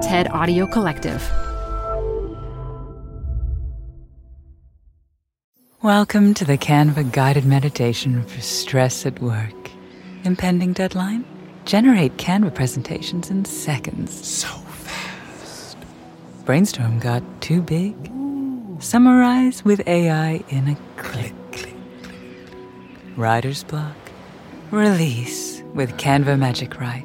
TED Audio Collective. Welcome to the Canva guided meditation for stress at work. Impending deadline? Generate Canva presentations in seconds. So fast. Brainstorm got too big? Summarize with AI in a click. click, click. Writer's block? Release with Canva Magic Write.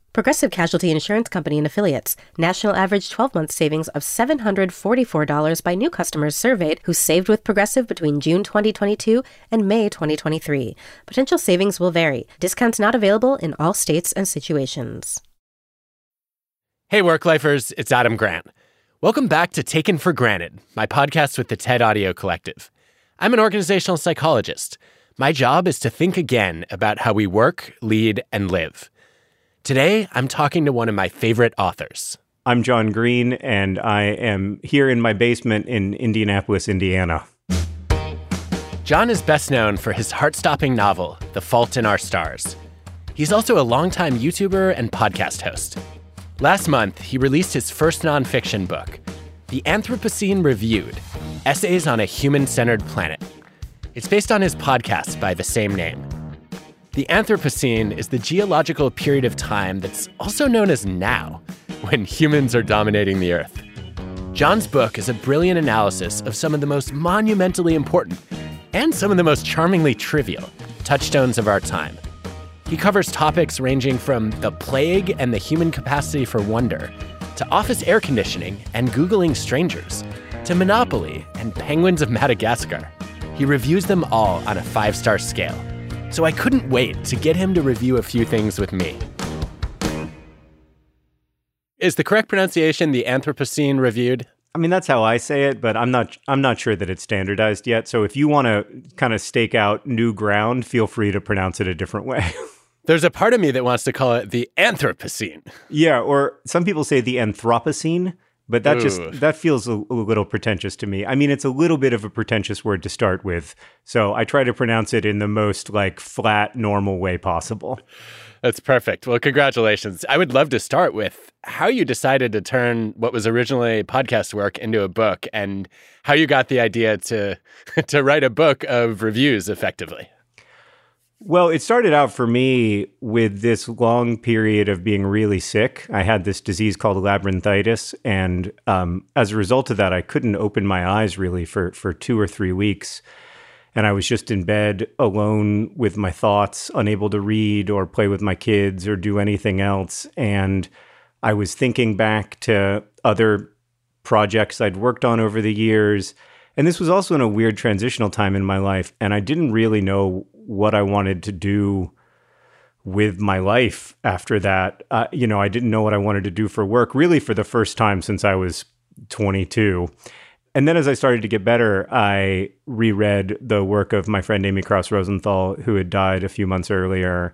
Progressive Casualty Insurance Company and Affiliates. National average 12 month savings of $744 by new customers surveyed who saved with Progressive between June 2022 and May 2023. Potential savings will vary. Discounts not available in all states and situations. Hey, work lifers, it's Adam Grant. Welcome back to Taken for Granted, my podcast with the TED Audio Collective. I'm an organizational psychologist. My job is to think again about how we work, lead, and live. Today, I'm talking to one of my favorite authors. I'm John Green, and I am here in my basement in Indianapolis, Indiana. John is best known for his heart stopping novel, The Fault in Our Stars. He's also a longtime YouTuber and podcast host. Last month, he released his first nonfiction book, The Anthropocene Reviewed Essays on a Human Centered Planet. It's based on his podcast by the same name. The Anthropocene is the geological period of time that's also known as now, when humans are dominating the Earth. John's book is a brilliant analysis of some of the most monumentally important and some of the most charmingly trivial touchstones of our time. He covers topics ranging from the plague and the human capacity for wonder, to office air conditioning and Googling strangers, to Monopoly and penguins of Madagascar. He reviews them all on a five star scale so I couldn't wait to get him to review a few things with me. Is the correct pronunciation the Anthropocene reviewed? I mean that's how I say it, but I'm not I'm not sure that it's standardized yet. So if you want to kind of stake out new ground, feel free to pronounce it a different way. There's a part of me that wants to call it the Anthropocene. Yeah, or some people say the Anthropocene, but that Ooh. just that feels a, a, little pretentious to me. I mean, it's a little bit of a pretentious word to start with, so I try to pronounce it in the most like flat, normal way possible. That's perfect. Well, congratulations. I would love to start with how you decided to turn what was originally podcast work into a book and how you got the idea to to write a book of reviews effectively. Well, it started out for me with this long period of being really sick. I had this disease called labyrinthitis, and um, as a result of that, I couldn't open my eyes really for for two or three weeks, and I was just in bed alone with my thoughts, unable to read or play with my kids or do anything else. And I was thinking back to other projects I'd worked on over the years. And this was also in a weird transitional time in my life, and I didn't really know what I wanted to do with my life after that. Uh, you know, I didn't know what I wanted to do for work really for the first time since I was 22. And then as I started to get better, I reread the work of my friend Amy Krouse Rosenthal, who had died a few months earlier.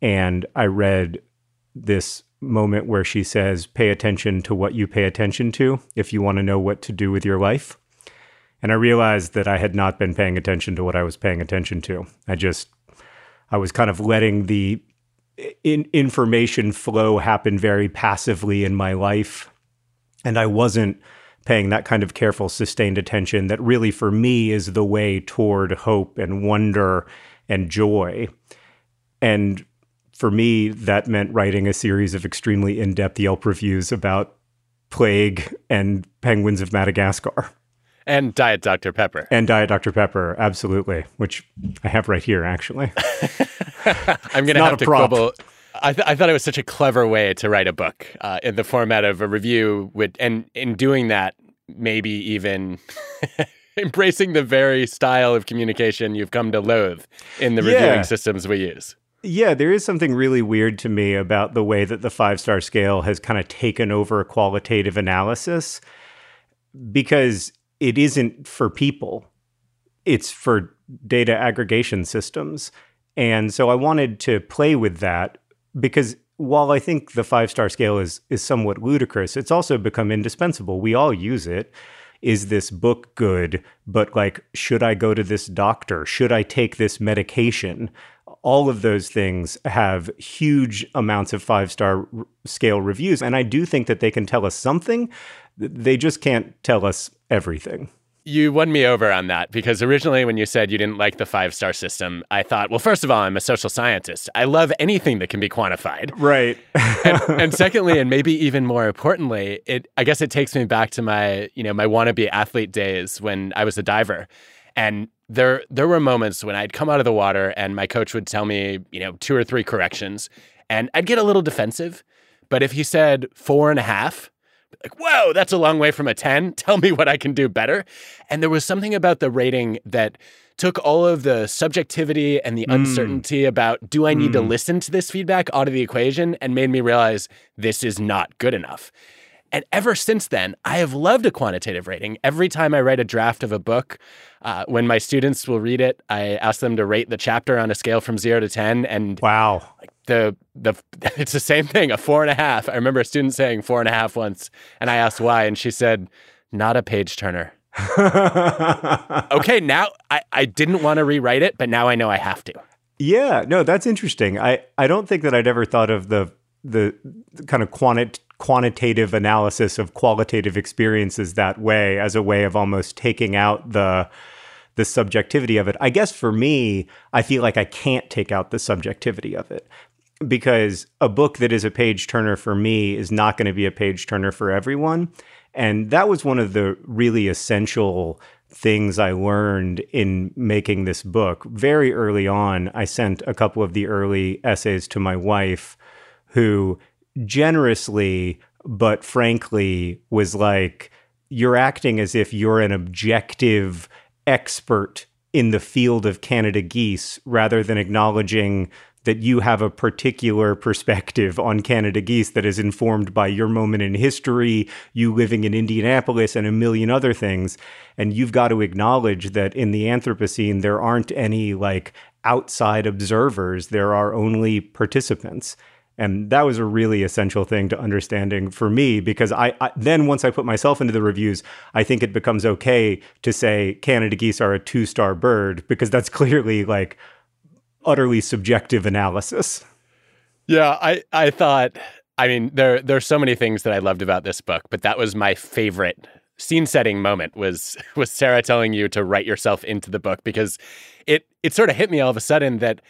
And I read this moment where she says, Pay attention to what you pay attention to if you want to know what to do with your life. And I realized that I had not been paying attention to what I was paying attention to. I just, I was kind of letting the in, information flow happen very passively in my life. And I wasn't paying that kind of careful, sustained attention that really, for me, is the way toward hope and wonder and joy. And for me, that meant writing a series of extremely in depth Yelp reviews about plague and penguins of Madagascar. And Diet Dr. Pepper. And Diet Dr. Pepper, absolutely, which I have right here, actually. I'm going to have to prop. quibble. I, th- I, thought it was such a clever way to write a book uh, in the format of a review, with, and in doing that, maybe even embracing the very style of communication you've come to loathe in the yeah. reviewing systems we use. Yeah, there is something really weird to me about the way that the five star scale has kind of taken over qualitative analysis because it isn't for people, it's for data aggregation systems. And so I wanted to play with that because while I think the five star scale is, is somewhat ludicrous, it's also become indispensable. We all use it is this book good? But like, should I go to this doctor? Should I take this medication? All of those things have huge amounts of five star scale reviews. And I do think that they can tell us something. They just can't tell us everything. You won me over on that because originally, when you said you didn't like the five star system, I thought, well, first of all, I'm a social scientist. I love anything that can be quantified. Right. and, and, secondly, and maybe even more importantly, it I guess it takes me back to my you know my wannabe athlete days when I was a diver, and there there were moments when I'd come out of the water and my coach would tell me you know two or three corrections, and I'd get a little defensive, but if he said four and a half like, whoa, that's a long way from a 10. Tell me what I can do better. And there was something about the rating that took all of the subjectivity and the mm. uncertainty about do I need mm. to listen to this feedback out of the equation and made me realize this is not good enough. And ever since then, I have loved a quantitative rating. Every time I write a draft of a book, uh, when my students will read it, I ask them to rate the chapter on a scale from zero to 10. And wow, like the, the, it's the same thing, a four and a half. I remember a student saying four and a half once, and I asked why, and she said, not a page turner. okay, now I, I didn't want to rewrite it, but now I know I have to. Yeah, no, that's interesting. I, I don't think that I'd ever thought of the the, kind of quanti- quantitative analysis of qualitative experiences that way as a way of almost taking out the the subjectivity of it. I guess for me, I feel like I can't take out the subjectivity of it because a book that is a page turner for me is not going to be a page turner for everyone. And that was one of the really essential things I learned in making this book. Very early on, I sent a couple of the early essays to my wife who generously but frankly was like you're acting as if you're an objective expert in the field of Canada geese rather than acknowledging that you have a particular perspective on Canada geese that is informed by your moment in history, you living in Indianapolis, and a million other things. And you've got to acknowledge that in the Anthropocene, there aren't any like outside observers, there are only participants. And that was a really essential thing to understanding for me because I, I, then once I put myself into the reviews, I think it becomes okay to say Canada geese are a two star bird because that's clearly like utterly subjective analysis. Yeah, I I thought I mean there there's so many things that I loved about this book, but that was my favorite scene setting moment was was Sarah telling you to write yourself into the book because it it sort of hit me all of a sudden that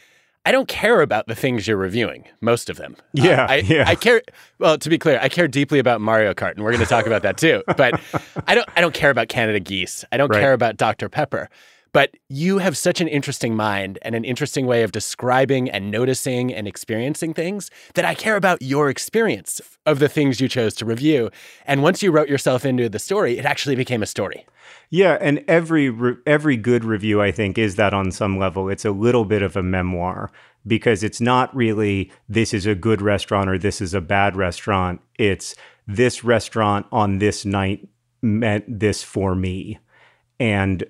I don't care about the things you're reviewing, most of them. Uh, yeah, uh, I, yeah. I care. Well, to be clear, I care deeply about Mario Kart, and we're going to talk about that too. But I don't. I don't care about Canada Geese. I don't right. care about Dr Pepper. But you have such an interesting mind and an interesting way of describing and noticing and experiencing things that I care about your experience of the things you chose to review. And once you wrote yourself into the story, it actually became a story. Yeah, and every re- every good review I think is that on some level. It's a little bit of a memoir because it's not really this is a good restaurant or this is a bad restaurant. It's this restaurant on this night meant this for me. And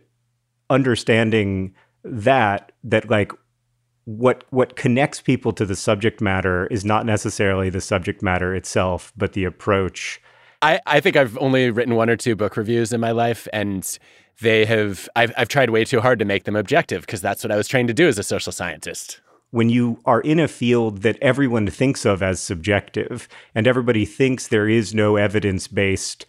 understanding that that like what what connects people to the subject matter is not necessarily the subject matter itself, but the approach. I, I think I've only written one or two book reviews in my life, and they have I've I've tried way too hard to make them objective because that's what I was trained to do as a social scientist. When you are in a field that everyone thinks of as subjective, and everybody thinks there is no evidence based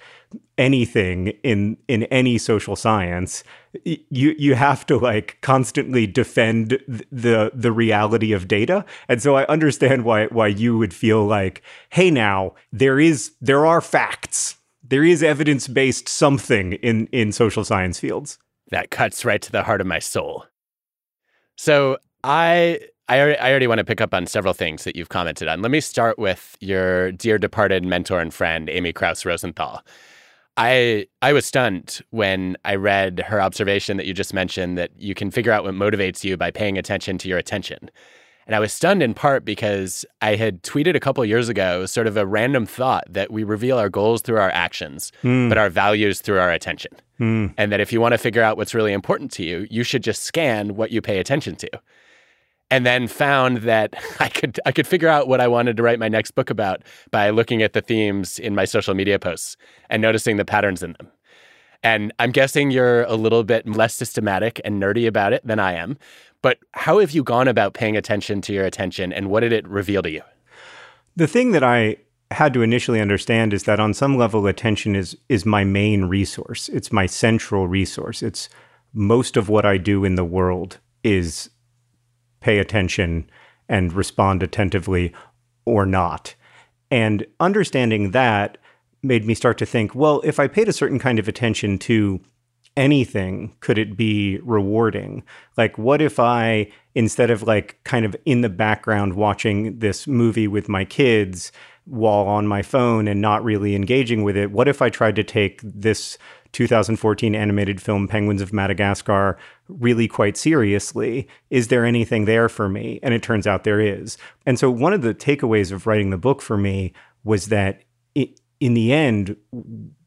anything in in any social science you you have to like constantly defend the the reality of data and so i understand why why you would feel like hey now there is there are facts there is evidence based something in in social science fields that cuts right to the heart of my soul so i I already, want to pick up on several things that you've commented on. Let me start with your dear departed mentor and friend, Amy Krouse Rosenthal. I I was stunned when I read her observation that you just mentioned that you can figure out what motivates you by paying attention to your attention. And I was stunned in part because I had tweeted a couple years ago sort of a random thought that we reveal our goals through our actions, Hmm. but our values through our attention. And that if you want to figure out what's really important to you, you should just scan what you pay attention to. And then found that I could I could figure out what I wanted to write my next book about by looking at the themes in my social media posts and noticing the patterns in them. And I'm guessing you're a little bit less systematic and nerdy about it than I am. But how have you gone about paying attention to your attention and what did it reveal to you? The thing that I had to initially understand is that on some level attention is is my main resource. It's my central resource. It's most of what I do in the world is pay attention and respond attentively or not. And understanding that made me start to think, well, if I paid a certain kind of attention to anything, could it be rewarding? Like, what if I, instead of like kind of in the background watching this movie with my kids while on my phone and not really engaging with it, what if I tried to take this 2014 animated film Penguins of Madagascar really quite seriously? Is there anything there for me? And it turns out there is. And so, one of the takeaways of writing the book for me was that in the end,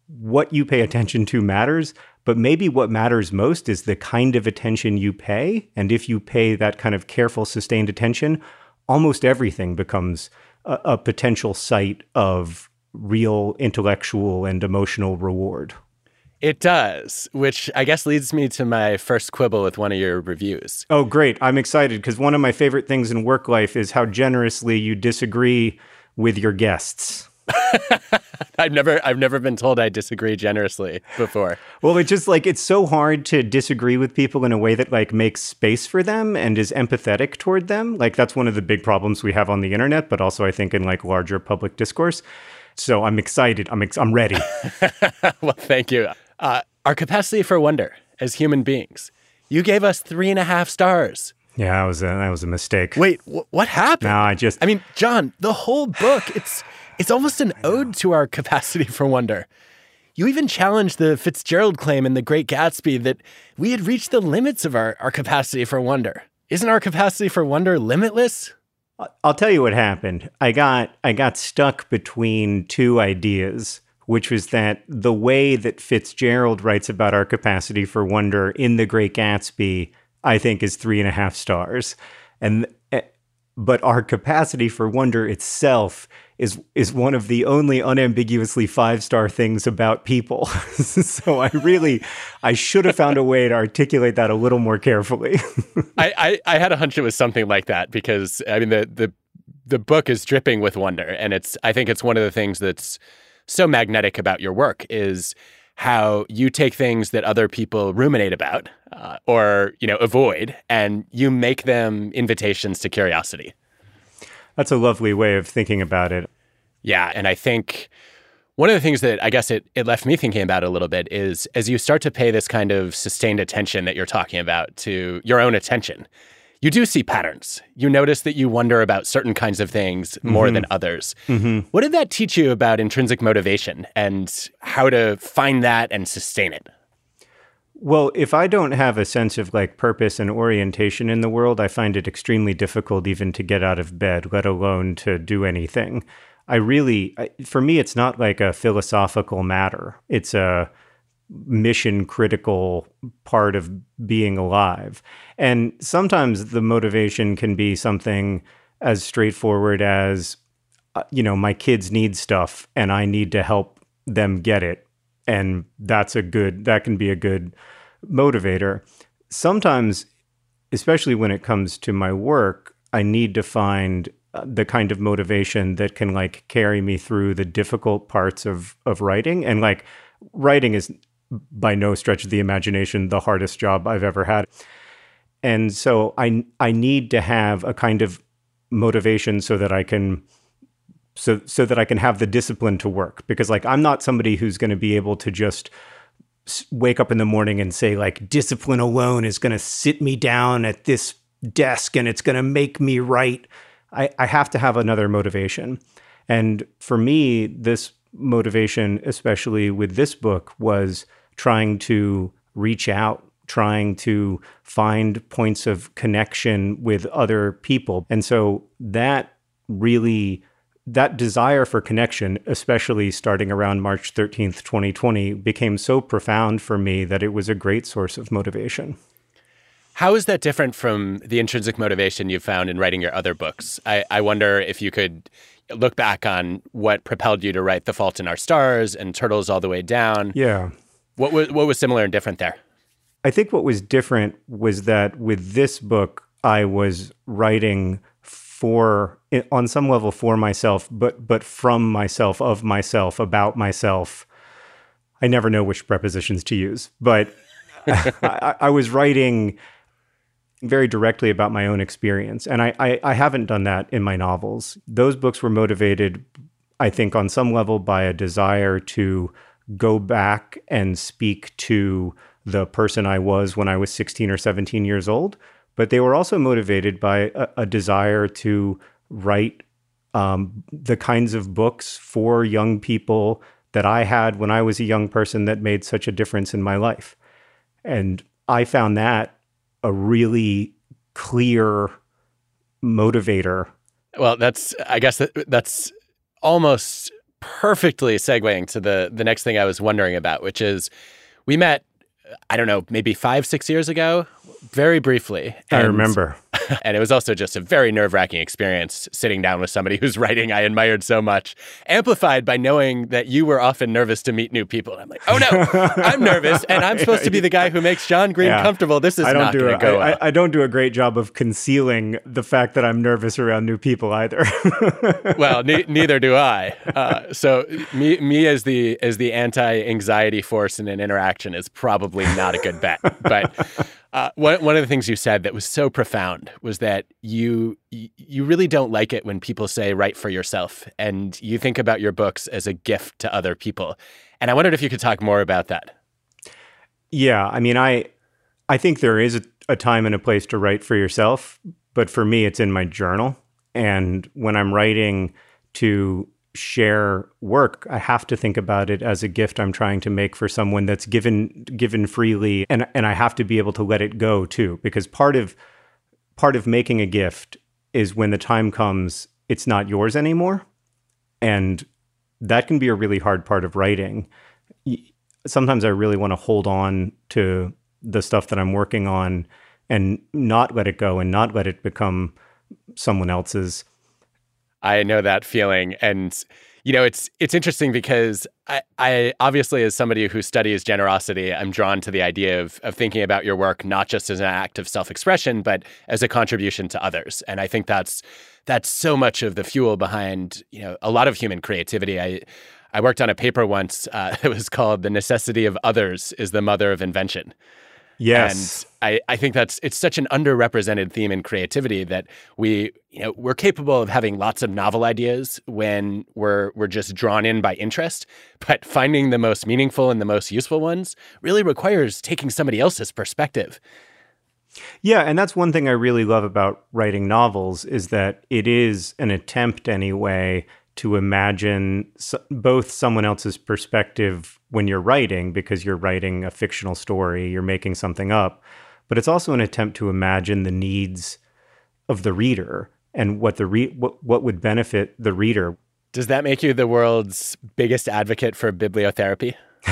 what you pay attention to matters, but maybe what matters most is the kind of attention you pay. And if you pay that kind of careful, sustained attention, almost everything becomes a, a potential site of real intellectual and emotional reward. It does, which I guess leads me to my first quibble with one of your reviews. Oh, great. I'm excited because one of my favorite things in work life is how generously you disagree with your guests. I've never I've never been told I disagree generously before. Well, it's just like it's so hard to disagree with people in a way that like makes space for them and is empathetic toward them. Like that's one of the big problems we have on the internet, but also I think in like larger public discourse. So I'm excited. I'm ex- I'm ready. well, thank you. Uh, our capacity for wonder as human beings. You gave us three and a half stars. yeah, that was a, that was a mistake. Wait, wh- what happened? no, I just I mean, John, the whole book, it's it's almost an ode to our capacity for wonder. You even challenged the Fitzgerald claim in The Great Gatsby that we had reached the limits of our, our capacity for wonder. Isn't our capacity for wonder limitless? I'll tell you what happened. I got I got stuck between two ideas, which was that the way that Fitzgerald writes about our capacity for wonder in The Great Gatsby, I think, is three and a half stars, and eh, but our capacity for wonder itself is is one of the only unambiguously five star things about people. so I really I should have found a way to articulate that a little more carefully. I, I, I had a hunch it was something like that because I mean the the the book is dripping with wonder, and it's I think it's one of the things that's so magnetic about your work is how you take things that other people ruminate about uh, or you know avoid, and you make them invitations to curiosity. That's a lovely way of thinking about it. Yeah, and I think one of the things that I guess it, it left me thinking about a little bit is as you start to pay this kind of sustained attention that you're talking about to your own attention, you do see patterns. You notice that you wonder about certain kinds of things more mm-hmm. than others. Mm-hmm. What did that teach you about intrinsic motivation and how to find that and sustain it? Well, if I don't have a sense of like purpose and orientation in the world, I find it extremely difficult even to get out of bed, let alone to do anything. I really, I, for me, it's not like a philosophical matter. It's a mission critical part of being alive. And sometimes the motivation can be something as straightforward as, uh, you know, my kids need stuff and I need to help them get it. And that's a good, that can be a good motivator. Sometimes, especially when it comes to my work, I need to find uh, the kind of motivation that can like carry me through the difficult parts of of writing and like writing is by no stretch of the imagination the hardest job I've ever had. And so I I need to have a kind of motivation so that I can so so that I can have the discipline to work because like I'm not somebody who's going to be able to just wake up in the morning and say like discipline alone is going to sit me down at this desk and it's going to make me write. I, I have to have another motivation. And for me, this motivation, especially with this book, was trying to reach out trying to find points of connection with other people. And so that really that desire for connection, especially starting around March 13th, 2020, became so profound for me that it was a great source of motivation. How is that different from the intrinsic motivation you found in writing your other books? I, I wonder if you could look back on what propelled you to write The Fault in Our Stars and Turtles All the Way Down. Yeah. What was, what was similar and different there? I think what was different was that with this book, I was writing for on some level for myself, but but from myself, of myself, about myself. I never know which prepositions to use, but I, I, was writing very directly about my own experience, and I, I I haven't done that in my novels. Those books were motivated, I think, on some level by a desire to go back and speak to the person I was when I was 16 or 17 years old, but they were also motivated by a, a desire to write um, the kinds of books for young people that I had when I was a young person that made such a difference in my life. And I found that a really clear motivator. Well, that's, I guess that, that's almost perfectly segueing to the, the next thing I was wondering about, which is we met I don't know, maybe five, six years ago, very briefly. And, I remember. And it was also just a very nerve wracking experience sitting down with somebody whose writing I admired so much, amplified by knowing that you were often nervous to meet new people. And I'm like, oh no, I'm nervous, and I'm supposed to be the guy who makes John Green yeah. comfortable. This is I don't not going to go I, well. I, don't do a great job of concealing the fact that I'm nervous around new people either. well, ne- neither do I. Uh, so me, me as the as the anti anxiety force in an interaction is probably not a good bet. But uh, one one of the things you said that was so profound was that you you really don't like it when people say write for yourself, and you think about your books as a gift to other people. And I wondered if you could talk more about that. Yeah, I mean, I I think there is a, a time and a place to write for yourself, but for me, it's in my journal, and when I'm writing to share work. I have to think about it as a gift i'm trying to make for someone that's given given freely and and i have to be able to let it go too because part of part of making a gift is when the time comes it's not yours anymore. And that can be a really hard part of writing. Sometimes i really want to hold on to the stuff that i'm working on and not let it go and not let it become someone else's I know that feeling. And, you know, it's it's interesting because I, I obviously as somebody who studies generosity, I'm drawn to the idea of of thinking about your work not just as an act of self-expression, but as a contribution to others. And I think that's that's so much of the fuel behind, you know, a lot of human creativity. I I worked on a paper once. Uh, was called "The Necessity of Others is the Mother of Invention." Yes. And I, I think that's it's such an underrepresented theme in creativity that we you know we're capable of having lots of novel ideas when we're we're just drawn in by interest, but finding the most meaningful and the most useful ones really requires taking somebody else's perspective. Yeah, and that's one thing I really love about writing novels is that it is an attempt anyway to imagine both someone else's perspective when you're writing, because you're writing a fictional story, you're making something up, but it's also an attempt to imagine the needs of the reader and what the re- what, what would benefit the reader. Does that make you the world's biggest advocate for bibliotherapy?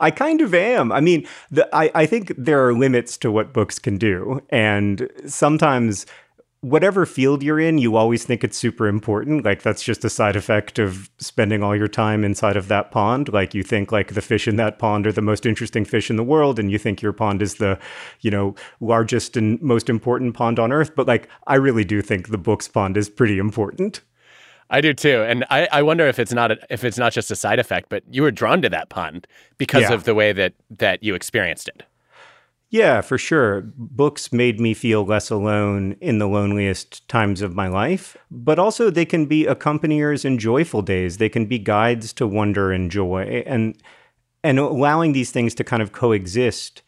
I kind of am. I mean, the, I, I think there are limits to what books can do. And sometimes whatever field you're in, you always think it's super important. Like that's just a side effect of spending all your time inside of that pond. Like you think like the fish in that pond are the most interesting fish in the world, and you think your pond is the, you know, largest and most important pond on earth. But like I really do think the books pond is pretty important. I do too, and I, I wonder if it's not a, if it's not just a side effect, but you were drawn to that pond because yeah. of the way that that you experienced it. Yeah, for sure. Books made me feel less alone in the loneliest times of my life, but also they can be accompaniers in joyful days. They can be guides to wonder and joy and and allowing these things to kind of coexist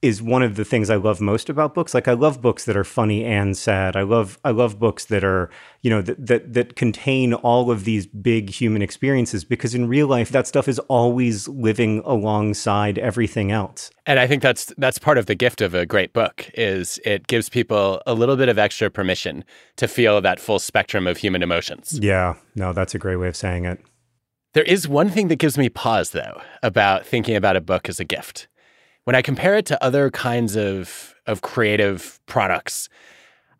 is one of the things I love most about books. Like I love books that are funny and sad. I love I love books that are, you know, that that that contain all of these big human experiences because in real life that stuff is always living alongside everything else. And I think that's that's part of the gift of a great book is it gives people a little bit of extra permission to feel that full spectrum of human emotions. Yeah. No, that's a great way of saying it. There is one thing that gives me pause though about thinking about a book as a gift when I compare it to other kinds of of creative products,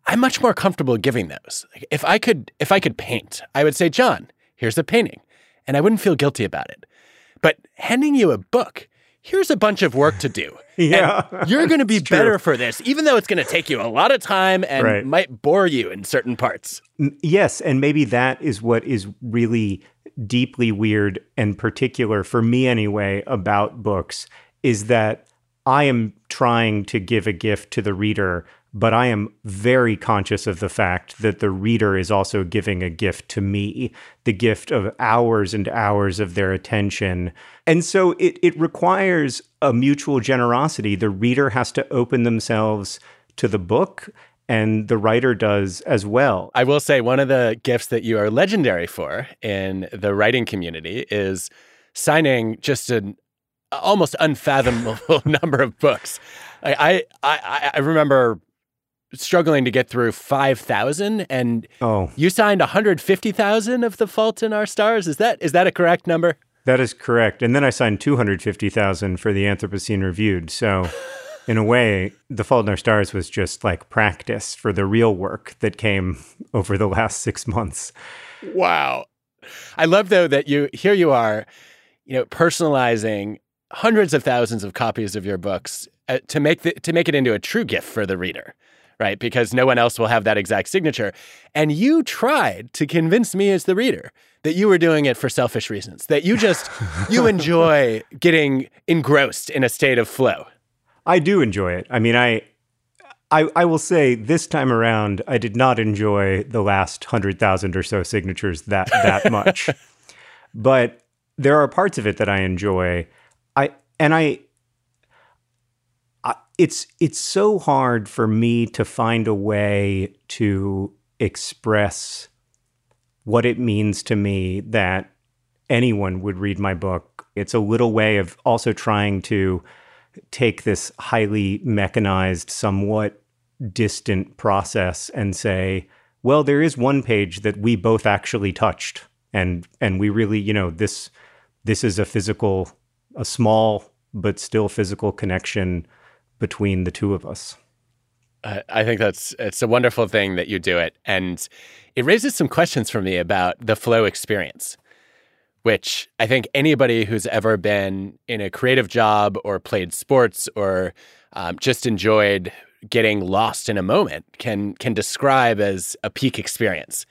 I'm much more comfortable giving those. If I could if I could paint, I would say, "John, here's a painting." And I wouldn't feel guilty about it. But handing you a book, here's a bunch of work to do. yeah. And you're going to be better for this, even though it's going to take you a lot of time and right. might bore you in certain parts. Yes. And maybe that is what is really deeply weird and particular for me, anyway, about books is that I am trying to give a gift to the reader, but I am very conscious of the fact that the reader is also giving a gift to me, the gift of hours and hours of their attention. And so it, it requires a mutual generosity. The reader has to open themselves to the book and the writer does as well. I will say one of the gifts that you are legendary for in the writing community is signing just an almost unfathomable number of books. I, I I remember struggling to get through 5,000 and oh. you signed 150,000 of The Fault in Our Stars. Is that is that a correct number? That is correct. And then I signed 250,000 for the Anthropocene Reviewed. So in a way, The Fault in Our Stars was just like practice for the real work that came over the last 6 months. Wow. I love though that you here you are, you know, personalizing hundreds of thousands of copies of your books uh, to make the, to make it into a true gift for the reader right? Because no one else will have that exact signature. And you tried to convince me as the reader that you were doing it for selfish reasons that you just you enjoy getting engrossed in a state of flow. I do enjoy it. I mean i I, I will say this time around, I did not enjoy the last hundred thousand or so signatures that that much, but there are parts of it that I enjoy. And I, I it's it's so hard for me to find a way to express what it means to me that anyone would read my book. It's a little way of also trying to take this highly mechanized, somewhat distant process and say, well, there is one page that we both actually touched and and we really, you know, this this is a physical a small but still physical connection between the two of us. I think that's it's a wonderful thing that you do it, and it raises some questions for me about the flow experience, which I think anybody who's ever been in a creative job or played sports or um, just enjoyed getting lost in a moment can can describe as a peak experience.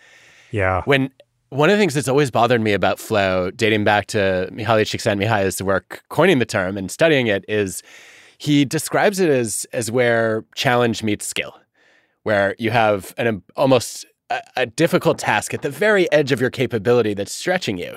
Yeah. When one of the things that's always bothered me about flow, dating back to Mihaly Csikszentmihalyi's work coining the term and studying it, is he describes it as as where challenge meets skill, where you have an um, almost a, a difficult task at the very edge of your capability that's stretching you,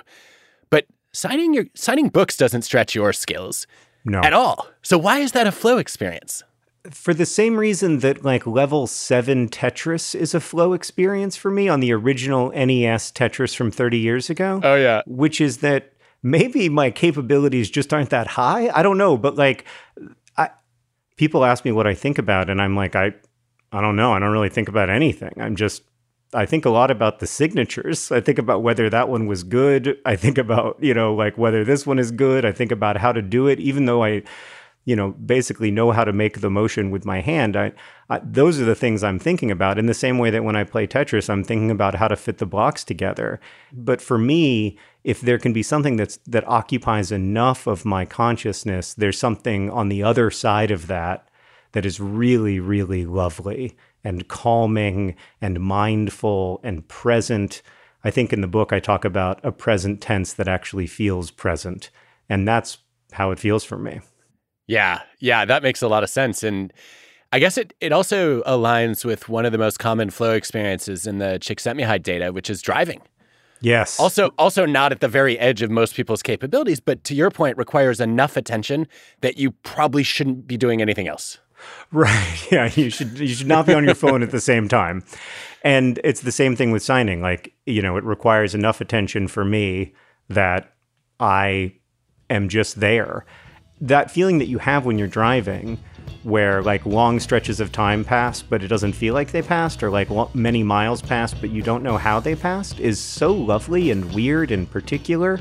but signing your signing books doesn't stretch your skills no. at all. So why is that a flow experience? For the same reason that like level 7 Tetris is a flow experience for me on the original NES Tetris from 30 years ago. Oh yeah. Which is that maybe my capabilities just aren't that high. I don't know, but like I people ask me what I think about and I'm like I I don't know. I don't really think about anything. I'm just I think a lot about the signatures. I think about whether that one was good. I think about, you know, like whether this one is good. I think about how to do it even though I you know, basically know how to make the motion with my hand. I, I, those are the things I'm thinking about. In the same way that when I play Tetris, I'm thinking about how to fit the blocks together. But for me, if there can be something that's that occupies enough of my consciousness, there's something on the other side of that that is really, really lovely and calming and mindful and present. I think in the book I talk about a present tense that actually feels present, and that's how it feels for me. Yeah, yeah, that makes a lot of sense. And I guess it, it also aligns with one of the most common flow experiences in the Csikszentmihalyi data, which is driving. Yes. Also, also not at the very edge of most people's capabilities, but to your point, requires enough attention that you probably shouldn't be doing anything else. Right. Yeah. You should you should not be on your phone at the same time. And it's the same thing with signing. Like, you know, it requires enough attention for me that I am just there. That feeling that you have when you're driving, where like long stretches of time pass, but it doesn't feel like they passed, or like lo- many miles passed, but you don't know how they passed, is so lovely and weird and particular.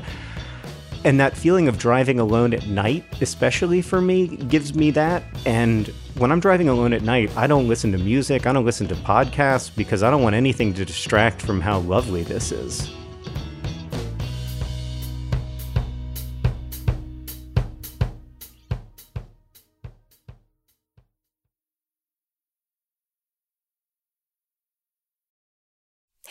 And that feeling of driving alone at night, especially for me, gives me that. And when I'm driving alone at night, I don't listen to music, I don't listen to podcasts because I don't want anything to distract from how lovely this is.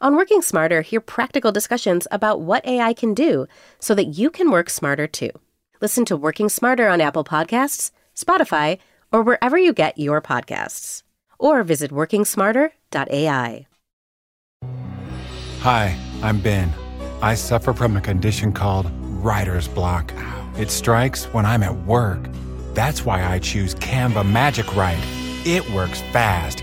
On Working Smarter, hear practical discussions about what AI can do so that you can work smarter too. Listen to Working Smarter on Apple Podcasts, Spotify, or wherever you get your podcasts. Or visit workingsmarter.ai. Hi, I'm Ben. I suffer from a condition called writer's block. It strikes when I'm at work. That's why I choose Canva Magic Write. It works fast,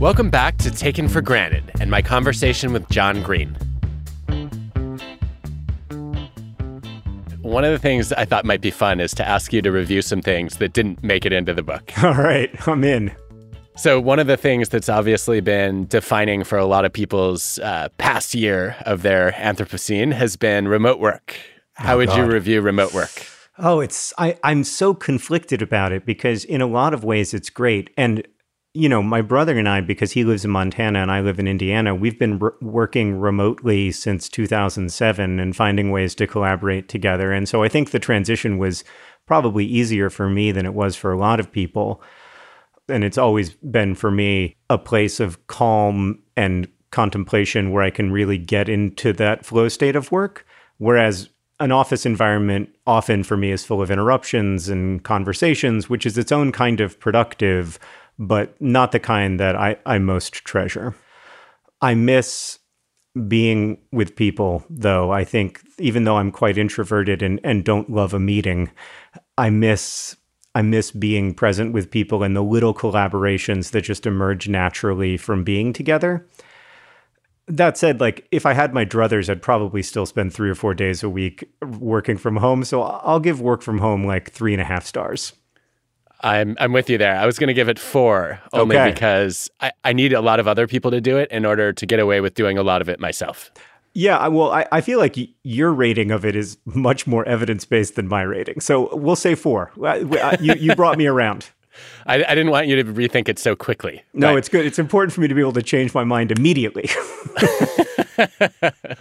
Welcome back to Taken for Granted and my conversation with John Green. One of the things I thought might be fun is to ask you to review some things that didn't make it into the book. All right, I'm in. So, one of the things that's obviously been defining for a lot of people's uh, past year of their Anthropocene has been remote work. How Oh, would you review remote work? Oh, it's I, I'm so conflicted about it because in a lot of ways it's great. And you know, my brother and I, because he lives in Montana and I live in Indiana, we've been r- working remotely since 2007 and finding ways to collaborate together. And so I think the transition was probably easier for me than it was for a lot of people. And it's always been for me a place of calm and contemplation where I can really get into that flow state of work. Whereas an office environment often for me is full of interruptions and conversations, which is its own kind of productive, but not the kind that I, I most treasure. I miss being with people, though. I think even though I'm quite introverted and, and don't love a meeting, I miss I miss being present with people and the little collaborations that just emerge naturally from being together. That said, like if I had my druthers, I'd probably still spend three or four days a week working from home. So I'll give work from home like three and a half stars. I'm I'm with you there. I was going to give it four only Okay. because I, I need a lot of other people to do it in order to get away with doing a lot of it myself. Yeah, I- well, I, I feel like y- your rating of it is much more evidence based than my rating. So we'll say four. Uh, You, you brought me around. I, I didn't want you to rethink it so quickly. No, it's good. It's important for me to be able to change my mind immediately.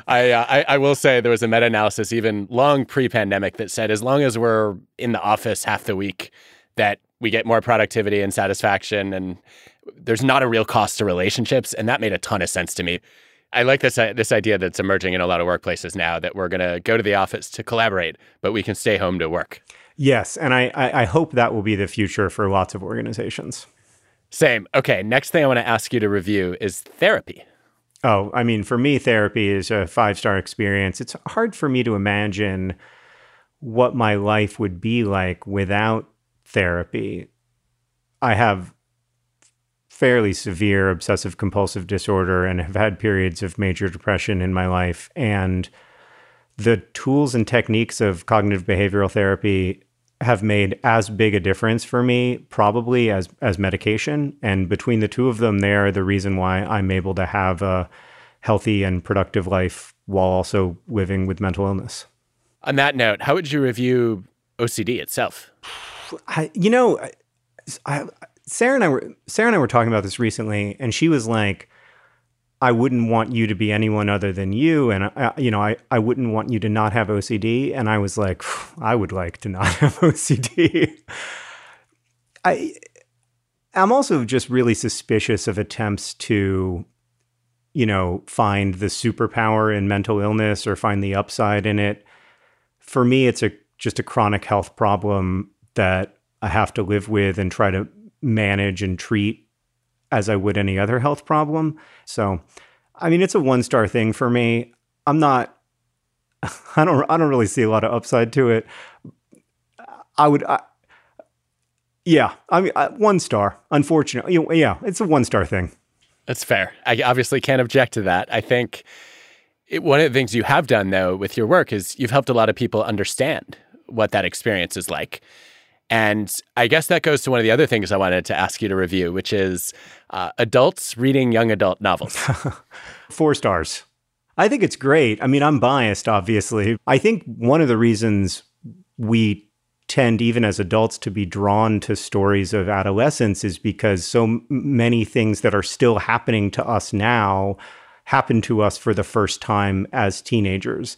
I, uh, I I will say there was a meta analysis even long pre-pandemic that said as long as we're in the office half the week, that we get more productivity and satisfaction, and there's not a real cost to relationships, and that made a ton of sense to me. I like this uh, this idea that's emerging in a lot of workplaces now that we're going to go to the office to collaborate, but we can stay home to work. yes, and I, I, I hope that will be the future for lots of organizations. Same. Okay. Next thing I want to ask you to review is therapy. Oh, I mean, for me, therapy is a five star experience. It's hard for me to imagine what my life would be like without therapy. I have fairly severe obsessive compulsive disorder and have had periods of major depression in my life. And the tools and techniques of cognitive behavioral therapy have made as big a difference for me probably as as medication and between the two of them they are the reason why I'm able to have a healthy and productive life while also living with mental illness. On that note, how would you review OCD itself? I, you know, I, I, Sarah and I were Sarah and I were talking about this recently, and she was like, "I wouldn't want you to be anyone other than you," and I, you know, I I wouldn't want you to not have OCD, and I was like, I would like to not have OCD. I I'm also just really suspicious of attempts to you know, find the superpower in mental illness or find the upside in it. For me, it's a just a chronic health problem that I have to live with and try to manage and treat as I would any other health problem. So, I mean, it's a one star thing for me. I'm not. I don't. I don't really see a lot of upside to it. I would. I, yeah, I mean, one star. Unfortunately, yeah, it's a one star thing. That's fair. I obviously can't object to that. I think it, one of the things you have done, though, with your work is you've helped a lot of people understand what that experience is like. And I guess that goes to one of the other things I wanted to ask you to review, which is uh, adults reading young adult novels. Four stars. I think it's great. I mean, I'm biased, obviously. I think one of the reasons we tend, even as adults, to be drawn to stories of adolescence is because so many things that are still happening to us now happen to us for the first time as teenagers.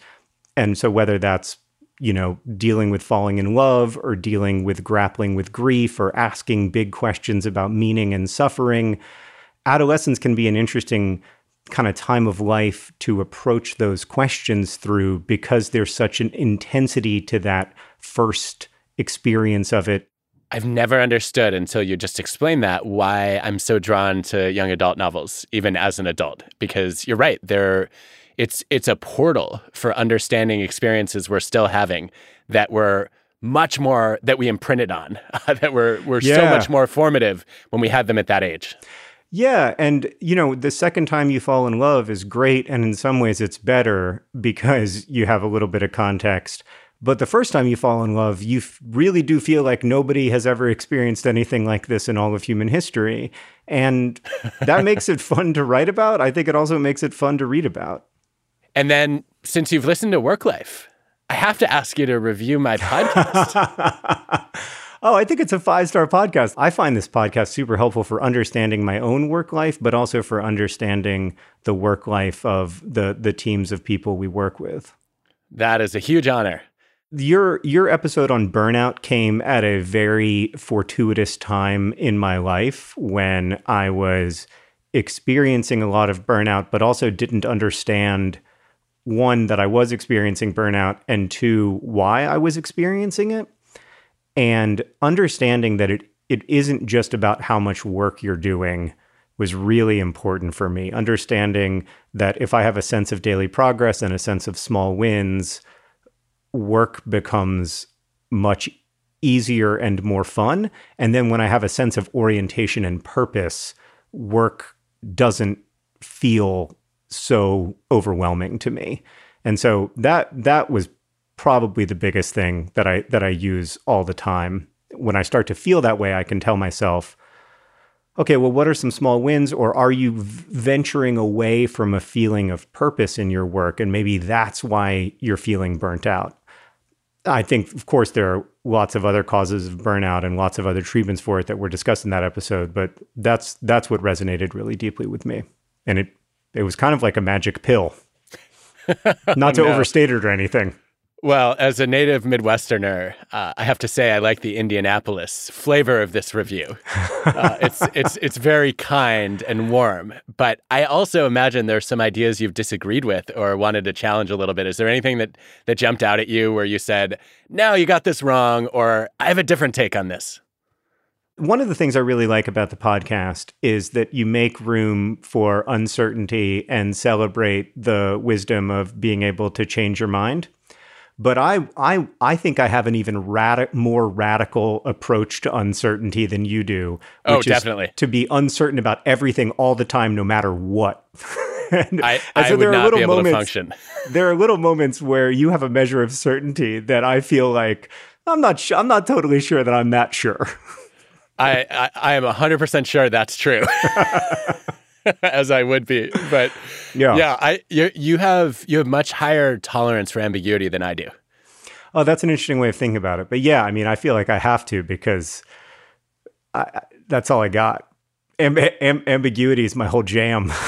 And so, whether that's you know, dealing with falling in love or dealing with grappling with grief or asking big questions about meaning and suffering. Adolescence can be an interesting kind of time of life to approach those questions through because there's such an intensity to that first experience of it. I've never understood until you just explained that why I'm so drawn to young adult novels, even as an adult. Because you're right, they're it's it's a portal for understanding experiences we're still having that were much more that we imprinted on, that were were yeah. so much more formative when we had them at that age. Yeah, and you know, the second time you fall in love is great and in some ways it's better because you have a little bit of context. But the first time you fall in love, you f- really do feel like nobody has ever experienced anything like this in all of human history. And that makes it fun to write about. I think it also makes it fun to read about. And then, since you've listened to Work Life, I have to ask you to review my podcast. oh, I think it's a five star podcast. I find this podcast super helpful for understanding my own work life, but also for understanding the work life of the the teams of people we work with. That is a huge honor your your episode on burnout came at a very fortuitous time in my life when I was experiencing a lot of burnout but also didn't understand one that I was experiencing burnout and two why I was experiencing it and understanding that it it isn't just about how much work you're doing was really important for me understanding that if I have a sense of daily progress and a sense of small wins work becomes much easier and more fun. And then when I have a sense of orientation and purpose, work doesn't feel so overwhelming to me. And so that that was probably the biggest thing that I that I use all the time. When I start to feel that way, I can tell myself, okay, well, what are some small wins? Or are you venturing away from a feeling of purpose in your work? And maybe that's why you're feeling burnt out. I think, of course, there are lots of other causes of burnout and lots of other treatments for it that were discussed in that episode. But that's that's what resonated really deeply with me, and it it was kind of like a magic pill. Not to no. overstate it or anything. Well, as a native Midwesterner, uh, I have to say I like the Indianapolis flavor of this review. Uh, it's it's it's very kind and warm, but I also imagine there's some ideas you've disagreed with or wanted to challenge a little bit. Is there anything that that jumped out at you where you said, "No, you got this wrong," or "I have a different take on this"? One of the things I really like about the podcast is that you make room for uncertainty and celebrate the wisdom of being able to change your mind But I, I, I think I have an even radi- more radical approach to uncertainty than you do. Oh, which is definitely. To be uncertain about everything all the time, no matter what. and, I, and I so would there are not little be able moments, to function. there are little moments where you have a measure of certainty that I feel like I'm not. Su- I'm not totally sure that I'm that sure. I, I, I am 100% sure that's true. As I would be. But Yeah. yeah, I you, you have you have much higher tolerance for ambiguity than I do. Oh, that's an interesting way of thinking about it. But yeah, I mean, I feel like I have to because I, that's all I got. Am- am- ambiguity is my whole jam.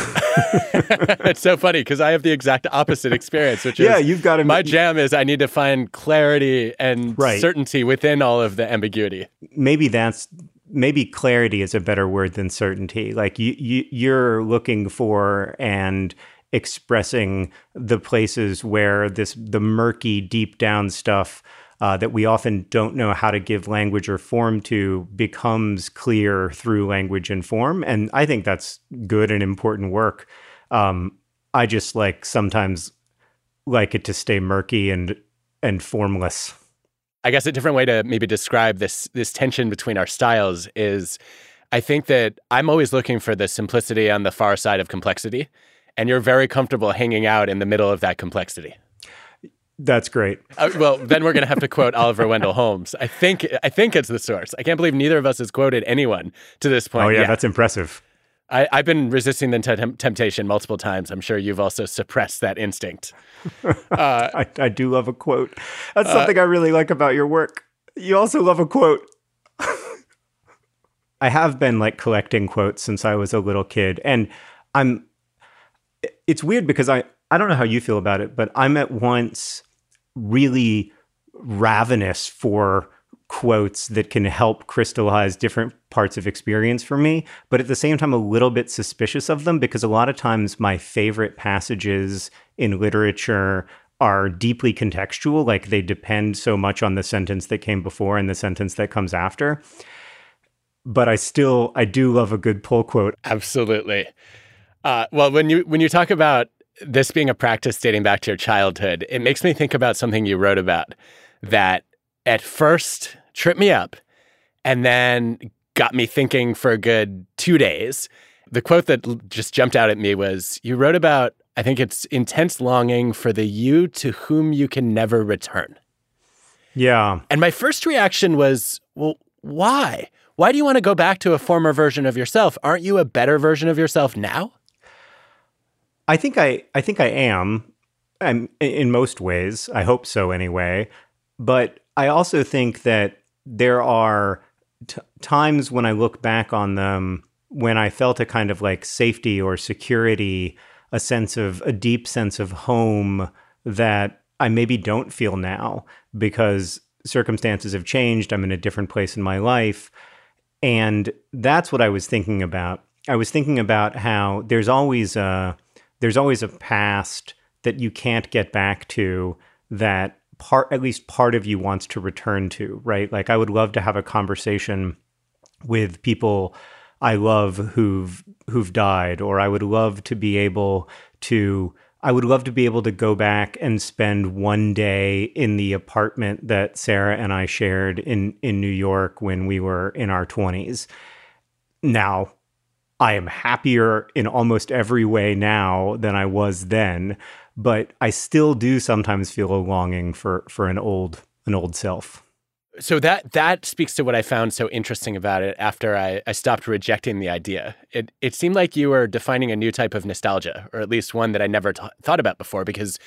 it's so funny because I have the exact opposite experience, which Yeah, is you've got to- my jam is I need to find clarity and Right. certainty within all of the ambiguity. maybe that's maybe clarity is a better word than certainty. Like you, you you're looking for and expressing the places where this the murky deep down stuff uh, that we often don't know how to give language or form to becomes clear through language and form. And i think that's good and important work. Um, i just like sometimes like it to stay murky and and formless I guess a different way to maybe describe this this tension between our styles is I think that I'm always looking for the simplicity on the far side of complexity and you're very comfortable hanging out in the middle of that complexity. that's great Uh, well, then we're going to have to quote Oliver Wendell Holmes. I think I think it's the source. I can't believe neither of us has quoted anyone to this point. oh yeah, that's impressive I, I've been resisting the tem- temptation multiple times. I'm sure you've also suppressed that instinct. I, uh, I do love a quote. That's uh, something I really like about your work. You also love a quote. I have been like collecting quotes since I was a little kid, and I'm. It's weird because I I don't know how you feel about it, but I'm at once really ravenous for quotes that can help crystallize different parts of experience for me, but at the same time, a little bit suspicious of them because a lot of times my favorite passages in literature are deeply contextual, like they depend so much on the sentence that came before and the sentence that comes after. But I still, I do love a good pull quote. Absolutely. Uh, well, when you when you talk about this being a practice dating back to your childhood, it makes me think about something you wrote about that at first tripped me up, and then got me thinking for a good two days. The quote that just jumped out at me was you wrote about, I think it's intense longing for the you to whom you can never return. Yeah. And my first reaction was, well, why? Why do you want to go back to a former version of yourself? Aren't you a better version of yourself now? I think I I think I am. Um, I'm in most ways. I hope so anyway. But I also think that there are t- times when I look back on them when I felt a kind of like safety or security, a sense of a deep sense of home that I maybe don't feel now because circumstances have changed. I'm in a different place in my life. And that's what I was thinking about. I was thinking about how there's always a there's always a past that you can't get back to that part at least part of you wants to return to, right? Like I would love to have a conversation with people I love who've who've died or I would love to be able to I would love to be able to go back and spend one day in the apartment that Sarah and I shared in in New York when we were in our 20s. Now, I am happier in almost every way now than I was then, but I still do sometimes feel a longing for for an old an old self. So that that speaks to what I found so interesting about it after I, I stopped rejecting the idea. It it seemed like you were defining a new type of nostalgia, or at least one that I never t- thought about before. Because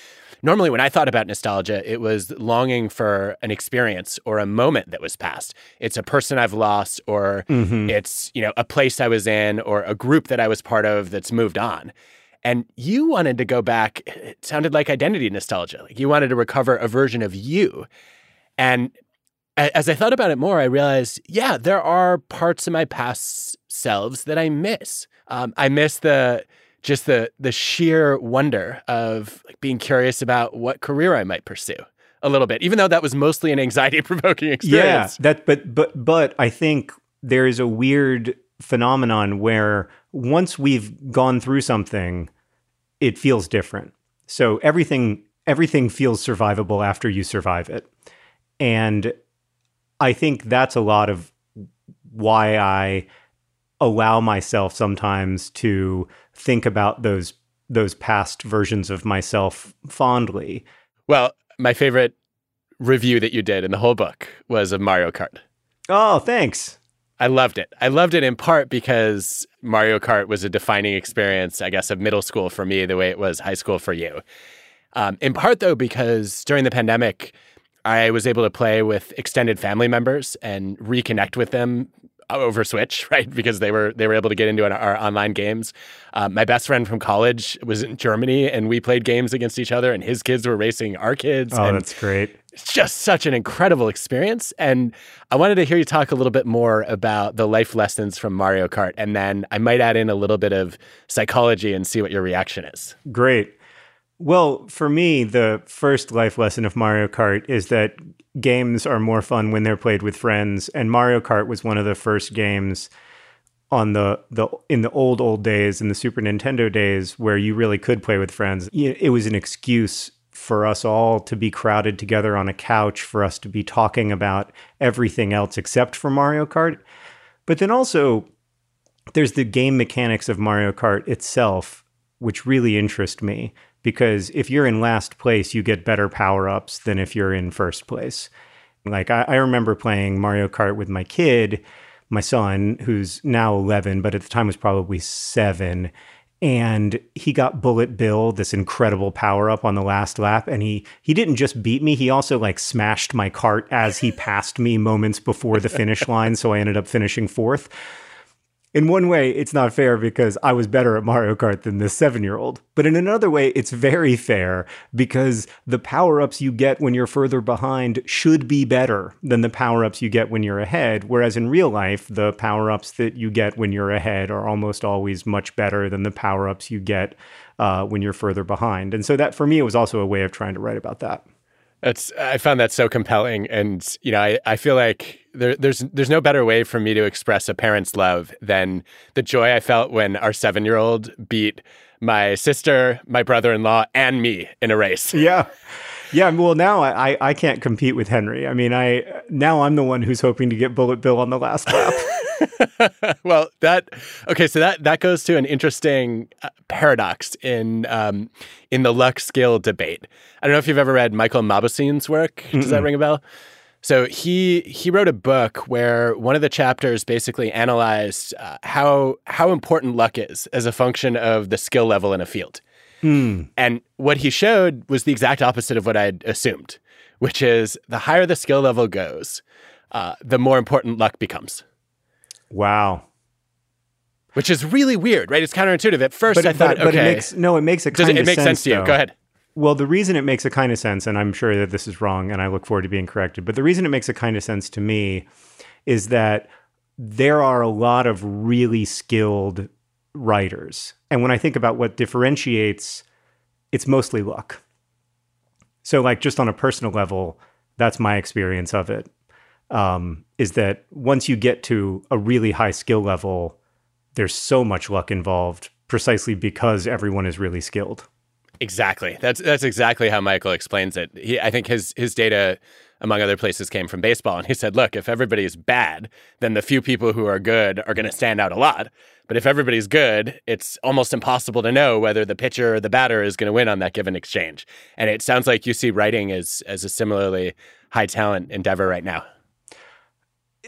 normally, when I thought about nostalgia, it was longing for an experience or a moment that was past. It's a person I've lost, or mm-hmm. it's you know a place I was in, or a group that I was part of that's moved on. And you wanted to go back. It sounded like identity nostalgia. Like you wanted to recover a version of you. And as I thought about it more, I realized, yeah, there are parts of my past selves that I miss. Um, I miss the just the the sheer wonder of like, being curious about what career I might pursue a little bit, even though that was mostly an anxiety provoking experience. Yeah, that but but but I think there is a weird phenomenon where once we've gone through something, it feels different. So everything everything feels survivable after you survive it. And I think that's a lot of why I allow myself sometimes to think about those those past versions of myself fondly. Well, my favorite review that you did in the whole book was of Mario Kart. Oh, thanks. I loved it. I loved it in part because Mario Kart was a defining experience, I guess, of middle school for me, the way it was high school for you. Um, in part, though, because during the pandemic, I was able to play with extended family members and reconnect with them over Switch, right? Because they were they were able to get into an, our online games. Um, my best friend from college was in Germany, and we played games against each other. And his kids were racing our kids. Oh, and that's great! It's just such an incredible experience. And I wanted to hear you talk a little bit more about the life lessons from Mario Kart, and then I might add in a little bit of psychology and see what your reaction is. Great. Well, for me, the first life lesson of Mario Kart is that games are more fun when they're played with friends, and Mario Kart was one of the first games on the the in the old old days in the Super Nintendo days where you really could play with friends. It was an excuse for us all to be crowded together on a couch for us to be talking about everything else except for Mario Kart. But then also there's the game mechanics of Mario Kart itself which really interest me because if you're in last place, you get better power ups than if you're in first place. Like, I, I, remember playing Mario Kart with my kid, my son, who's now 11, but at the time was probably seven. And he got Bullet Bill, this incredible power up on the last lap. And he he didn't just beat me, he also like smashed my cart as he passed me moments before the finish line. So I ended up finishing fourth in one way, it's not fair because I was better at Mario Kart than this seven year old. But in another way, it's very fair because the power ups you get when you're further behind should be better than the power ups you get when you're ahead. Whereas in real life, the power ups that you get when you're ahead are almost always much better than the power ups you get uh, when you're further behind. And so that for me, it was also a way of trying to write about that. That's I found that so compelling, and you know, I, I feel like there, there's there's no better way for me to express a parent's love than the joy I felt when our seven year old beat my sister, my brother in law, and me in a race. Yeah. Yeah, well, now I, I can't compete with Henry. I mean, I now I'm the one who's hoping to get Bullet Bill on the last lap. well, that okay. So that that goes to an interesting uh, paradox in um, in the luck skill debate. I don't know if you've ever read Michael Mauboussin's work. Does Mm-mm. that ring a bell? So he he wrote a book where one of the chapters basically analyzed uh, how how important luck is as a function of the skill level in a field. Mm. And what he showed was the exact opposite of what I'd assumed, which is the higher the skill level goes, uh, the more important luck becomes. Wow. Which is really weird, right? It's counterintuitive. At first, but, I thought, but, okay, it makes, no, it makes a it, it makes sense, sense to you. Though. Go ahead. Well, the reason it makes a kind of sense, and I'm sure that this is wrong, and I look forward to being corrected, but the reason it makes a kind of sense to me is that there are a lot of really skilled writers. And when I think about what differentiates, it's mostly luck. So, like, just on a personal level, that's my experience of it. Um, is that once you get to a really high skill level, there's so much luck involved precisely because everyone is really skilled. Exactly. That's that's exactly how Michael explains it. He, I think his his data, among other places, came from baseball, and he said, "Look, if everybody is bad, then the few people who are good are going to stand out a lot. But if everybody's good, it's almost impossible to know whether the pitcher or the batter is going to win on that given exchange. And it sounds like you see writing as as a similarly high talent endeavor right now.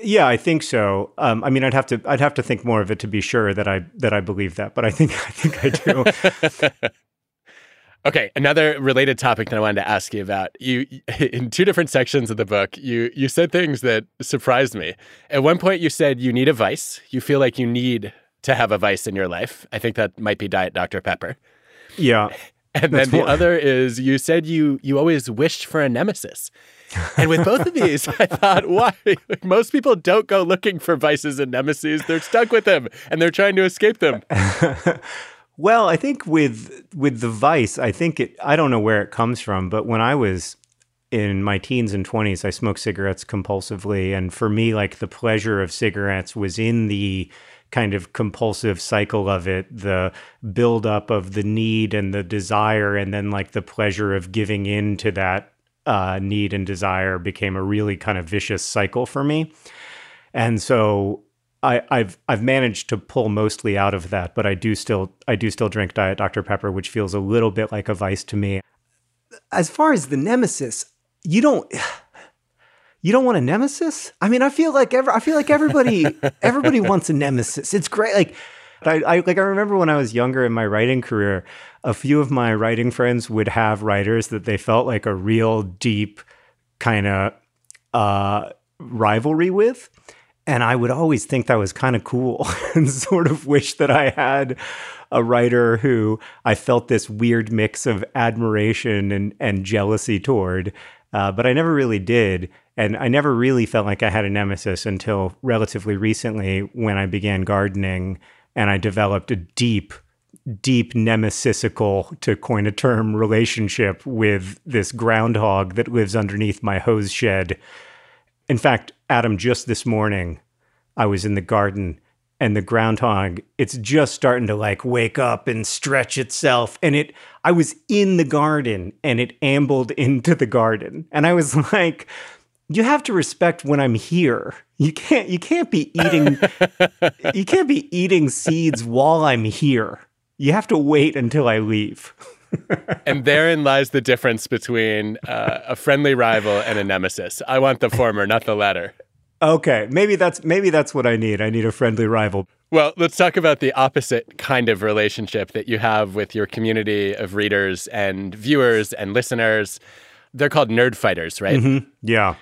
Yeah, I think so. Um, I mean, I'd have to I'd have to think more of it to be sure that I that I believe that, but I think I think I do. okay, another related topic that I wanted to ask you about. You in two different sections of the book, you you said things that surprised me. At one point, you said you need a vice. You feel like you need to have a vice in your life. I think that might be Diet Dr Pepper. Yeah. And then the other is you said you you always wished for a nemesis. And with both of these, I thought, why? Like, most people don't go looking for vices and nemesis. They're stuck with them and they're trying to escape them. Well, I think with with the vice, I think it I don't know where it comes from, but when I was in my teens and 20s, I smoked cigarettes compulsively. And for me, like the pleasure of cigarettes was in the kind of compulsive cycle of it, the buildup of the need and the desire, and then like the pleasure of giving in to that uh, need and desire became a really kind of vicious cycle for me. And so I, have I've managed to pull mostly out of that, but I do still I do still drink Diet Dr Pepper, which feels a little bit like a vice to me. As far as the nemesis, you don't you don't want a nemesis? I mean, I feel like every, I feel like everybody everybody wants a nemesis. It's great. Like I, I like I remember when I was younger in my writing career, a few of my writing friends would have writers that they felt like a real deep kind of uh, rivalry with. And I would always think that was kind of cool and sort of wish that I had a writer who I felt this weird mix of admiration and, and jealousy toward. Uh, but I never really did. And I never really felt like I had a nemesis until relatively recently when I began gardening and I developed a deep, deep nemesisical, to coin a term, relationship with this groundhog that lives underneath my hose shed. In fact, Adam, just this morning, I was in the garden and the groundhog it's just starting to like wake up and stretch itself. And it i was in the garden and it ambled into the garden. And i was like you have to respect when i'm here. You can't you can't be eating you can't be eating seeds while i'm here. You have to wait until i leave and therein lies the difference between uh, a friendly rival and a nemesis. I want the former, not the latter. Okay, maybe that's maybe that's what I need. I need a friendly rival. Well, let's talk about the opposite kind of relationship that you have with your community of readers and viewers and listeners. They're called nerd fighters, right? Mm-hmm. Yeah.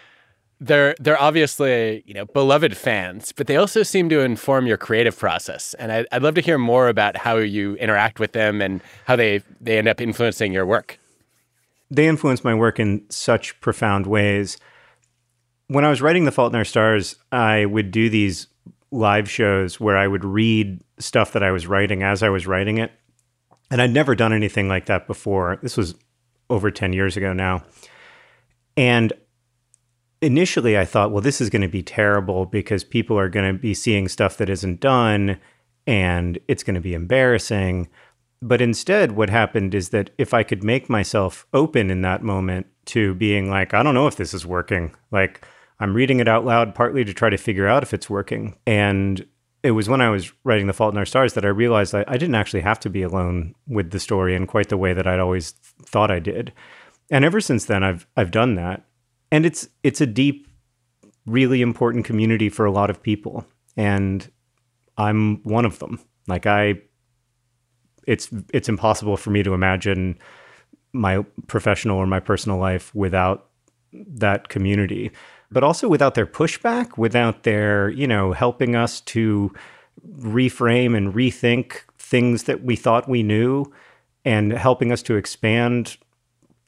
They're they're obviously you know beloved fans, but they also seem to inform your creative process. And I'd, I'd love to hear more about how you interact with them and how they they end up influencing your work. They influence my work in such profound ways when I was writing The Fault in Our Stars, I would do these live shows where I would read stuff that I was writing as I was writing it. And I'd never done anything like that before. This was over 10 years ago now. And initially I thought, well, this is going to be terrible because people are going to be seeing stuff that isn't done and it's going to be embarrassing. But instead, what happened is that if I could make myself open in that moment to being like, I don't know if this is working, like, I'm reading it out loud partly to try to figure out if it's working. And it was when I was writing The Fault in Our Stars that I realized I, I didn't actually have to be alone with the story in quite the way that I'd always thought I did. And ever since then, I've I've done that. And it's it's a deep, really important community for a lot of people, and I'm one of them. Like I, it's it's impossible for me to imagine my professional or my personal life without that community but also without their pushback, without their, you know, helping us to reframe and rethink things that we thought we knew and helping us to expand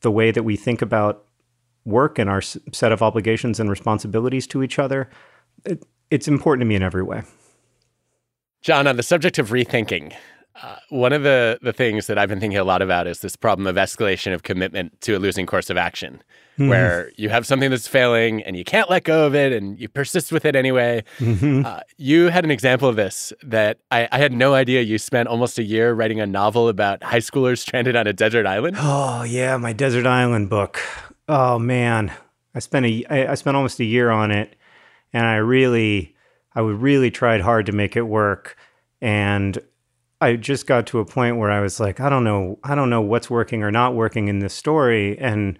the way that we think about work and our set of obligations and responsibilities to each other. It, it's important to me in every way. John, on the subject of rethinking, uh, one of the, the things that I've been thinking a lot about is this problem of escalation of commitment to a losing course of action, mm-hmm. where you have something that's failing and you can't let go of it and you persist with it anyway. Mm-hmm. Uh, you had an example of this that I, I, had no idea you spent almost a year writing a novel about high schoolers stranded on a desert island. Oh, yeah, my desert island book. Oh, man. I spent a I, I spent almost a year on it and I really I really tried hard to make it work and I just got to a point where I was like, I don't know, I don't know what's working or not working in this story. And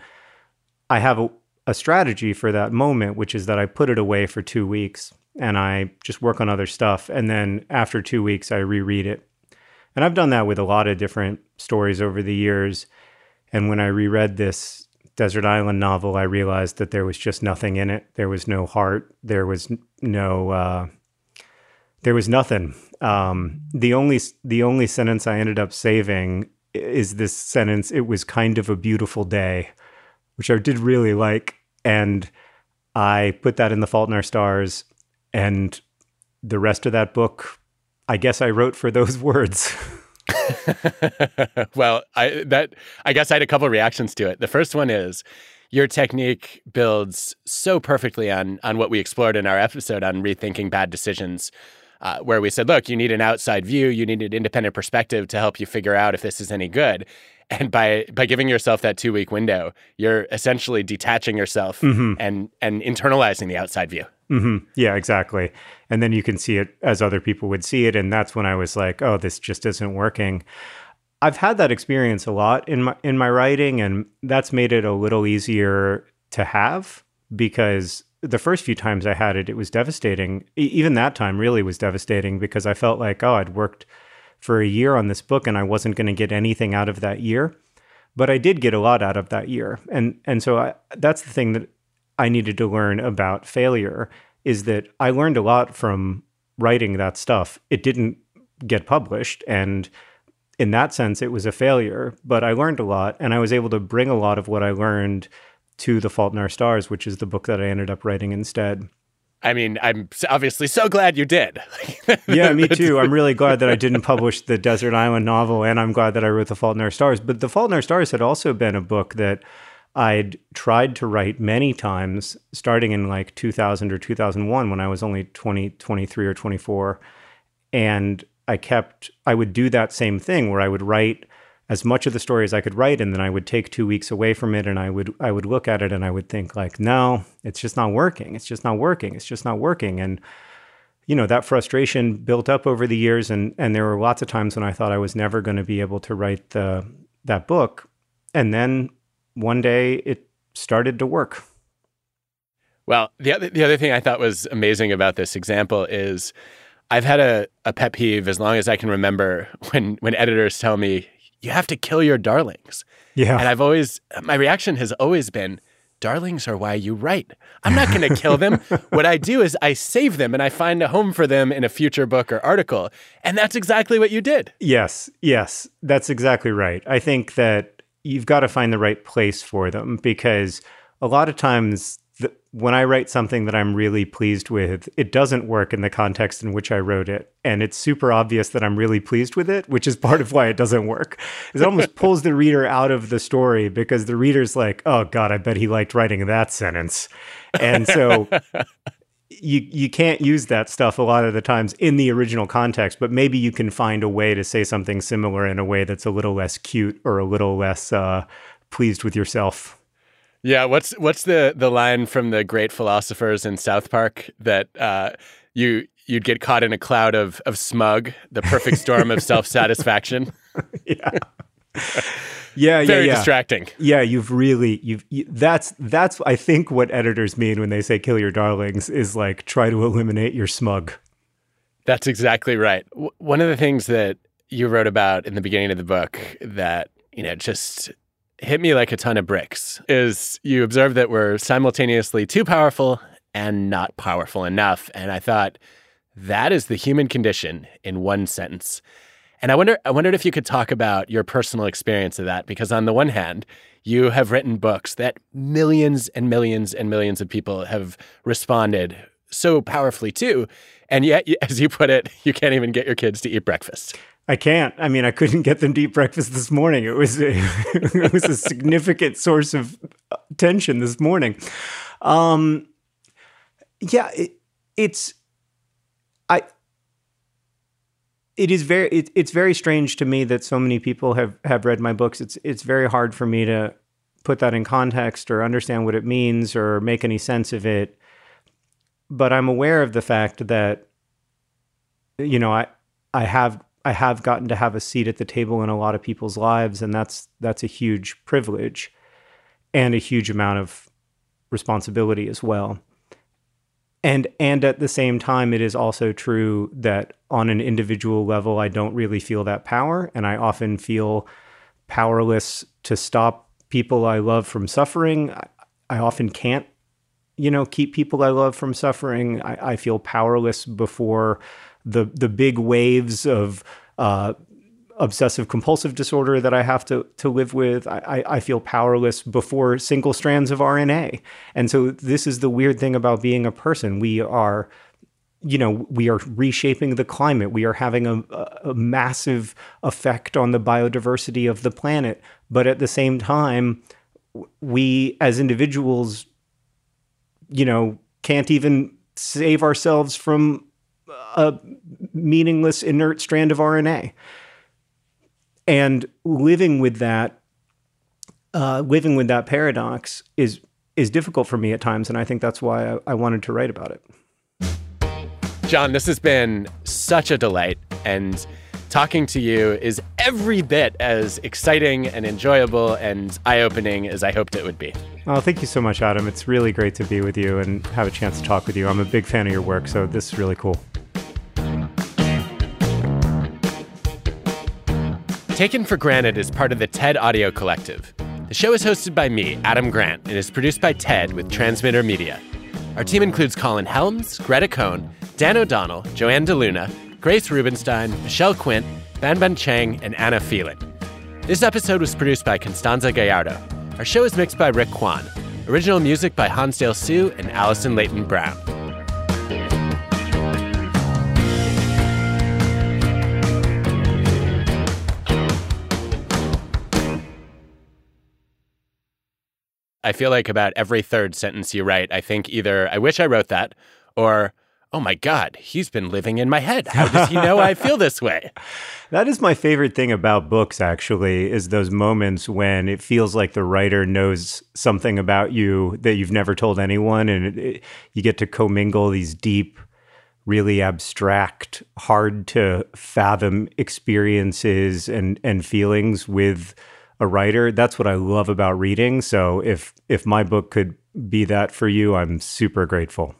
I have a, a strategy for that moment, which is that I put it away for two weeks and I just work on other stuff. And then after two weeks, I reread it. And I've done that with a lot of different stories over the years. And when I reread this Desert Island novel, I realized that there was just nothing in it. There was no heart. There was no, uh, there was nothing. Um, the only the only sentence I ended up saving is this sentence. It was kind of a beautiful day, which I did really like, and I put that in the Fault in Our Stars, and the rest of that book, I guess I wrote for those words. well, I that I guess I had a couple reactions to it. The first one is your technique builds so perfectly on on what we explored in our episode on rethinking bad decisions uh, where we said, look, you need an outside view, you need an independent perspective to help you figure out if this is any good. And by by giving yourself that two week window, you're essentially detaching yourself Mm-hmm. and and internalizing the outside view. Hmm Yeah, exactly. And then you can see it as other people would see it. And that's when I was like, oh, this just isn't working. I've had that experience a lot in my in my writing, and that's made it a little easier to have because the first few times I had it, it was devastating. E- even that time really was devastating because I felt like, oh, I'd worked for a year on this book and I wasn't going to get anything out of that year. But I did get a lot out of that year. And and so I, that's the thing that I needed to learn about failure is that I learned a lot from writing that stuff. It didn't get published and in that sense it was a failure, but I learned a lot and I was able to bring a lot of what I learned to The Fault in Our Stars, which is the book that I ended up writing instead. I mean, I'm obviously so glad you did. Yeah, me too. I'm really glad that I didn't publish the Desert Island novel, and I'm glad that I wrote The Fault in Our Stars. But The Fault in Our Stars had also been a book that I'd tried to write many times, starting in like 2000 or 2001 when I was only 20, 23 or 24. And I kept, I would do that same thing where I would write as much of the story as I could write, and then I would take two weeks away from it, and I would I would look at it and I would think like, no, it's just not working. It's just not working. It's just not working. And you know that frustration built up over the years, and and there were lots of times when I thought I was never going to be able to write the that book, and then one day it started to work. Well, the other, the other thing I thought was amazing about this example is I've had a, a pet peeve as long as I can remember when, when editors tell me, you have to kill your darlings. Yeah. And I've always, my reaction has always been, darlings are why you write. I'm not going to kill them. what I do is I save them and I find a home for them in a future book or article. And that's exactly what you did. Yes, yes, that's exactly right. I think that you've got to find the right place for them because a lot of times the, when I write something that I'm really pleased with, it doesn't work in the context in which I wrote it. And it's super obvious that I'm really pleased with it, which is part of why it doesn't work. It almost pulls the reader out of the story because the reader's like, oh God, I bet he liked writing that sentence. And so you you can't use that stuff a lot of the times in the original context, but maybe you can find a way to say something similar in a way that's a little less cute or a little less uh, pleased with yourself. Yeah, what's what's the the line from the great philosophers in South Park that uh, you you'd get caught in a cloud of of smug, the perfect storm of self satisfaction. yeah, yeah, Very yeah. Very distracting. Yeah, you've really you've you, that's that's I think what editors mean when they say kill your darlings is like try to eliminate your smug. That's exactly right. W- one of the things that you wrote about in the beginning of the book that you know just hit me like a ton of bricks is you observed that we're simultaneously too powerful and not powerful enough, and I thought that is the human condition in one sentence. And I wonder, I wondered if you could talk about your personal experience of that, because on the one hand, you have written books that millions and millions and millions of people have responded so powerfully to, and yet, as you put it, you can't even get your kids to eat breakfast. I can't. I mean, I couldn't get them to eat breakfast this morning. It was a, it was a significant source of tension this morning. Um, yeah, it, it's I. It is very. It, it's very strange to me that so many people have have read my books. It's it's very hard for me to put that in context or understand what it means or make any sense of it. But I'm aware of the fact that you know I I have I have gotten to have a seat at the table in a lot of people's lives, and that's that's a huge privilege and a huge amount of responsibility as well. And and at the same time, it is also true that on an individual level, I don't really feel that power, and I often feel powerless to stop people I love from suffering. I, I often can't, you know, keep people I love from suffering. I, I feel powerless before the the big waves of uh, obsessive compulsive disorder that I have to to live with. I, I feel powerless before single strands of RNA, and so this is the weird thing about being a person. We are. You know, we are reshaping the climate. We are having a, a massive effect on the biodiversity of the planet. But at the same time, we as individuals, you know, can't even save ourselves from a meaningless, inert strand of RNA. And living with that, uh, living with that paradox is is difficult for me at times, and I think that's why I, I wanted to write about it. John, this has been such a delight, and talking to you is every bit as exciting and enjoyable and eye opening as I hoped it would be. Oh, thank you so much, Adam. It's really great to be with you and have a chance to talk with you. I'm a big fan of your work, so this is really cool. Taken for Granted is part of the TED Audio Collective. The show is hosted by me, Adam Grant, and is produced by TED with Transmitter Media. Our team includes Colin Helms, Greta Cohn, Dan O'Donnell, Joanne DeLuna, Grace Rubenstein, Michelle Quint, BanBan Cheng, and Anna Phelan. This episode was produced by Constanza Gallardo. Our show is mixed by Rick Kwan. Original music by Hansdale Hsu and Allison Layton Brown. I feel like about every third sentence you write, I think either I wish I wrote that or oh my God, he's been living in my head. How does he know I feel this way? That is my favorite thing about books, actually, is those moments when it feels like the writer knows something about you that you've never told anyone. And it, it, you get to commingle these deep, really abstract, hard to fathom experiences and, and feelings with a writer. That's what I love about reading. So if if my book could be that for you, I'm super grateful.